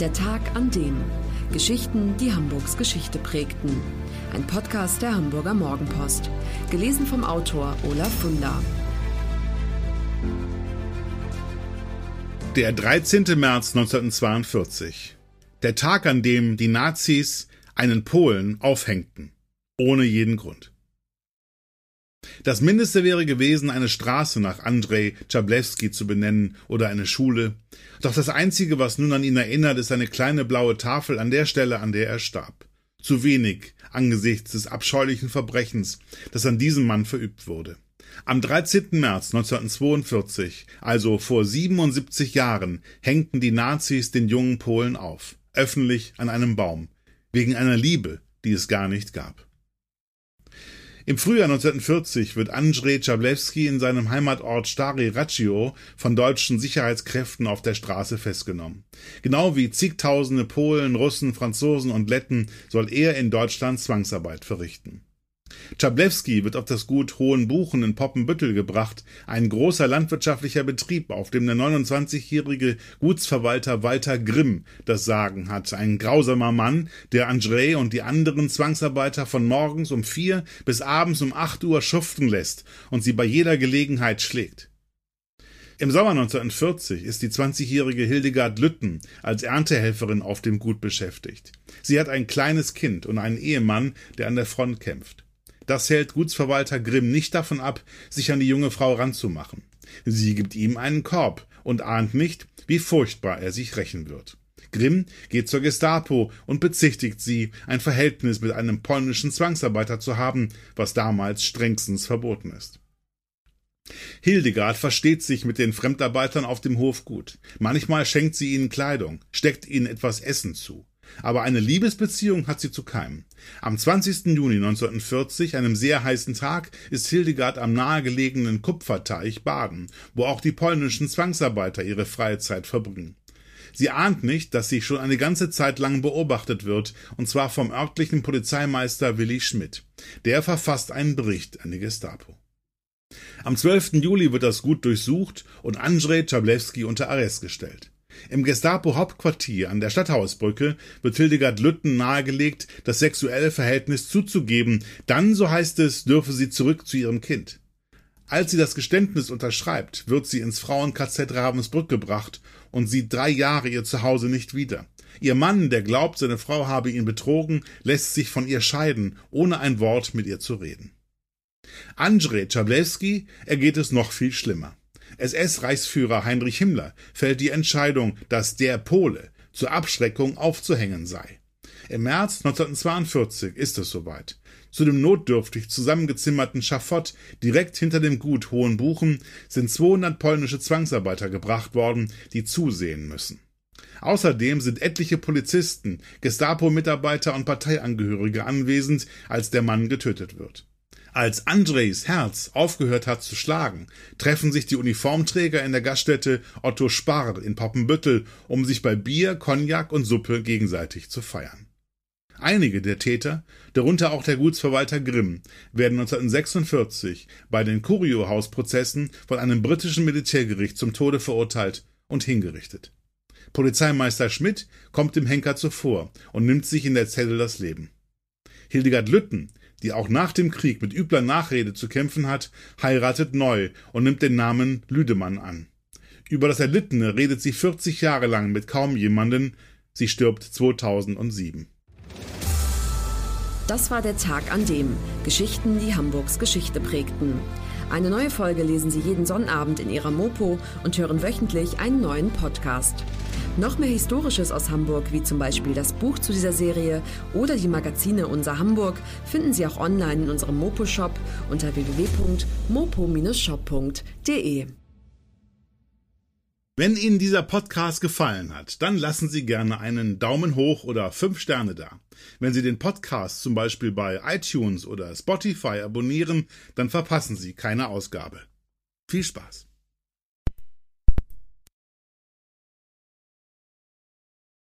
Der Tag an dem. Geschichten, die Hamburgs Geschichte prägten. Ein Podcast der Hamburger Morgenpost. Gelesen vom Autor Olaf Funder. Der 13. März 1942. Der Tag, an dem die Nazis einen Polen aufhängten. Ohne jeden Grund. Das Mindeste wäre gewesen, eine Straße nach Andrzej Czablewski zu benennen oder eine Schule. Doch das Einzige, was nun an ihn erinnert, ist eine kleine blaue Tafel an der Stelle, an der er starb. Zu wenig angesichts des abscheulichen Verbrechens, das an diesem Mann verübt wurde. Am 13. März 1942, also vor 77 Jahren, hängten die Nazis den jungen Polen auf, öffentlich an einem Baum, wegen einer Liebe, die es gar nicht gab. Im Frühjahr 1940 wird Andrzej Czablewski in seinem Heimatort Stary Raccio von deutschen Sicherheitskräften auf der Straße festgenommen. Genau wie zigtausende Polen, Russen, Franzosen und Letten soll er in Deutschland Zwangsarbeit verrichten. Czablewski wird auf das Gut Hohenbuchen in Poppenbüttel gebracht, ein großer landwirtschaftlicher Betrieb, auf dem der 29-jährige Gutsverwalter Walter Grimm das Sagen hat, ein grausamer Mann, der André und die anderen Zwangsarbeiter von morgens um vier bis abends um acht Uhr schuften lässt und sie bei jeder Gelegenheit schlägt. Im Sommer 1940 ist die 20-jährige Hildegard Lütten als Erntehelferin auf dem Gut beschäftigt. Sie hat ein kleines Kind und einen Ehemann, der an der Front kämpft. Das hält Gutsverwalter Grimm nicht davon ab, sich an die junge Frau ranzumachen. Sie gibt ihm einen Korb und ahnt nicht, wie furchtbar er sich rächen wird. Grimm geht zur Gestapo und bezichtigt sie, ein Verhältnis mit einem polnischen Zwangsarbeiter zu haben, was damals strengstens verboten ist. Hildegard versteht sich mit den Fremdarbeitern auf dem Hof gut. Manchmal schenkt sie ihnen Kleidung, steckt ihnen etwas Essen zu. Aber eine Liebesbeziehung hat sie zu keinem. Am 20. Juni 1940, einem sehr heißen Tag, ist Hildegard am nahegelegenen Kupferteich baden, wo auch die polnischen Zwangsarbeiter ihre Freizeit verbringen. Sie ahnt nicht, dass sie schon eine ganze Zeit lang beobachtet wird, und zwar vom örtlichen Polizeimeister Willi Schmidt. Der verfasst einen Bericht an die Gestapo. Am 12. Juli wird das Gut durchsucht und Andrzej Czablewski unter Arrest gestellt. Im Gestapo-Hauptquartier an der Stadthausbrücke wird Hildegard Lütten nahegelegt, das sexuelle Verhältnis zuzugeben, dann, so heißt es, dürfe sie zurück zu ihrem Kind. Als sie das Geständnis unterschreibt, wird sie ins Frauen-KZ Ravensbrück gebracht und sieht drei Jahre ihr Zuhause nicht wieder. Ihr Mann, der glaubt, seine Frau habe ihn betrogen, lässt sich von ihr scheiden, ohne ein Wort mit ihr zu reden. Andrzej Czablewski ergeht es noch viel schlimmer. SS-Reichsführer Heinrich Himmler fällt die Entscheidung, dass der Pole zur Abschreckung aufzuhängen sei. Im März 1942 ist es soweit. Zu dem notdürftig zusammengezimmerten Schafott direkt hinter dem Gut Hohenbuchen sind 200 polnische Zwangsarbeiter gebracht worden, die zusehen müssen. Außerdem sind etliche Polizisten, Gestapo-Mitarbeiter und Parteiangehörige anwesend, als der Mann getötet wird. Als Andres Herz aufgehört hat zu schlagen, treffen sich die Uniformträger in der Gaststätte Otto Sparr in Poppenbüttel, um sich bei Bier, Cognac und Suppe gegenseitig zu feiern. Einige der Täter, darunter auch der Gutsverwalter Grimm, werden 1946 bei den Curio-Hausprozessen von einem britischen Militärgericht zum Tode verurteilt und hingerichtet. Polizeimeister Schmidt kommt dem Henker zuvor und nimmt sich in der Zelle das Leben. Hildegard Lütten, die auch nach dem Krieg mit übler Nachrede zu kämpfen hat, heiratet neu und nimmt den Namen Lüdemann an. Über das Erlittene redet sie 40 Jahre lang mit kaum jemanden. Sie stirbt 2007. Das war der Tag an dem Geschichten, die Hamburgs Geschichte prägten. Eine neue Folge lesen Sie jeden Sonnabend in Ihrer Mopo und hören wöchentlich einen neuen Podcast. Noch mehr Historisches aus Hamburg, wie zum Beispiel das Buch zu dieser Serie oder die Magazine Unser Hamburg, finden Sie auch online in unserem Mopo-Shop unter www.mopo-shop.de. Wenn Ihnen dieser Podcast gefallen hat, dann lassen Sie gerne einen Daumen hoch oder fünf Sterne da. Wenn Sie den Podcast zum Beispiel bei iTunes oder Spotify abonnieren, dann verpassen Sie keine Ausgabe. Viel Spaß!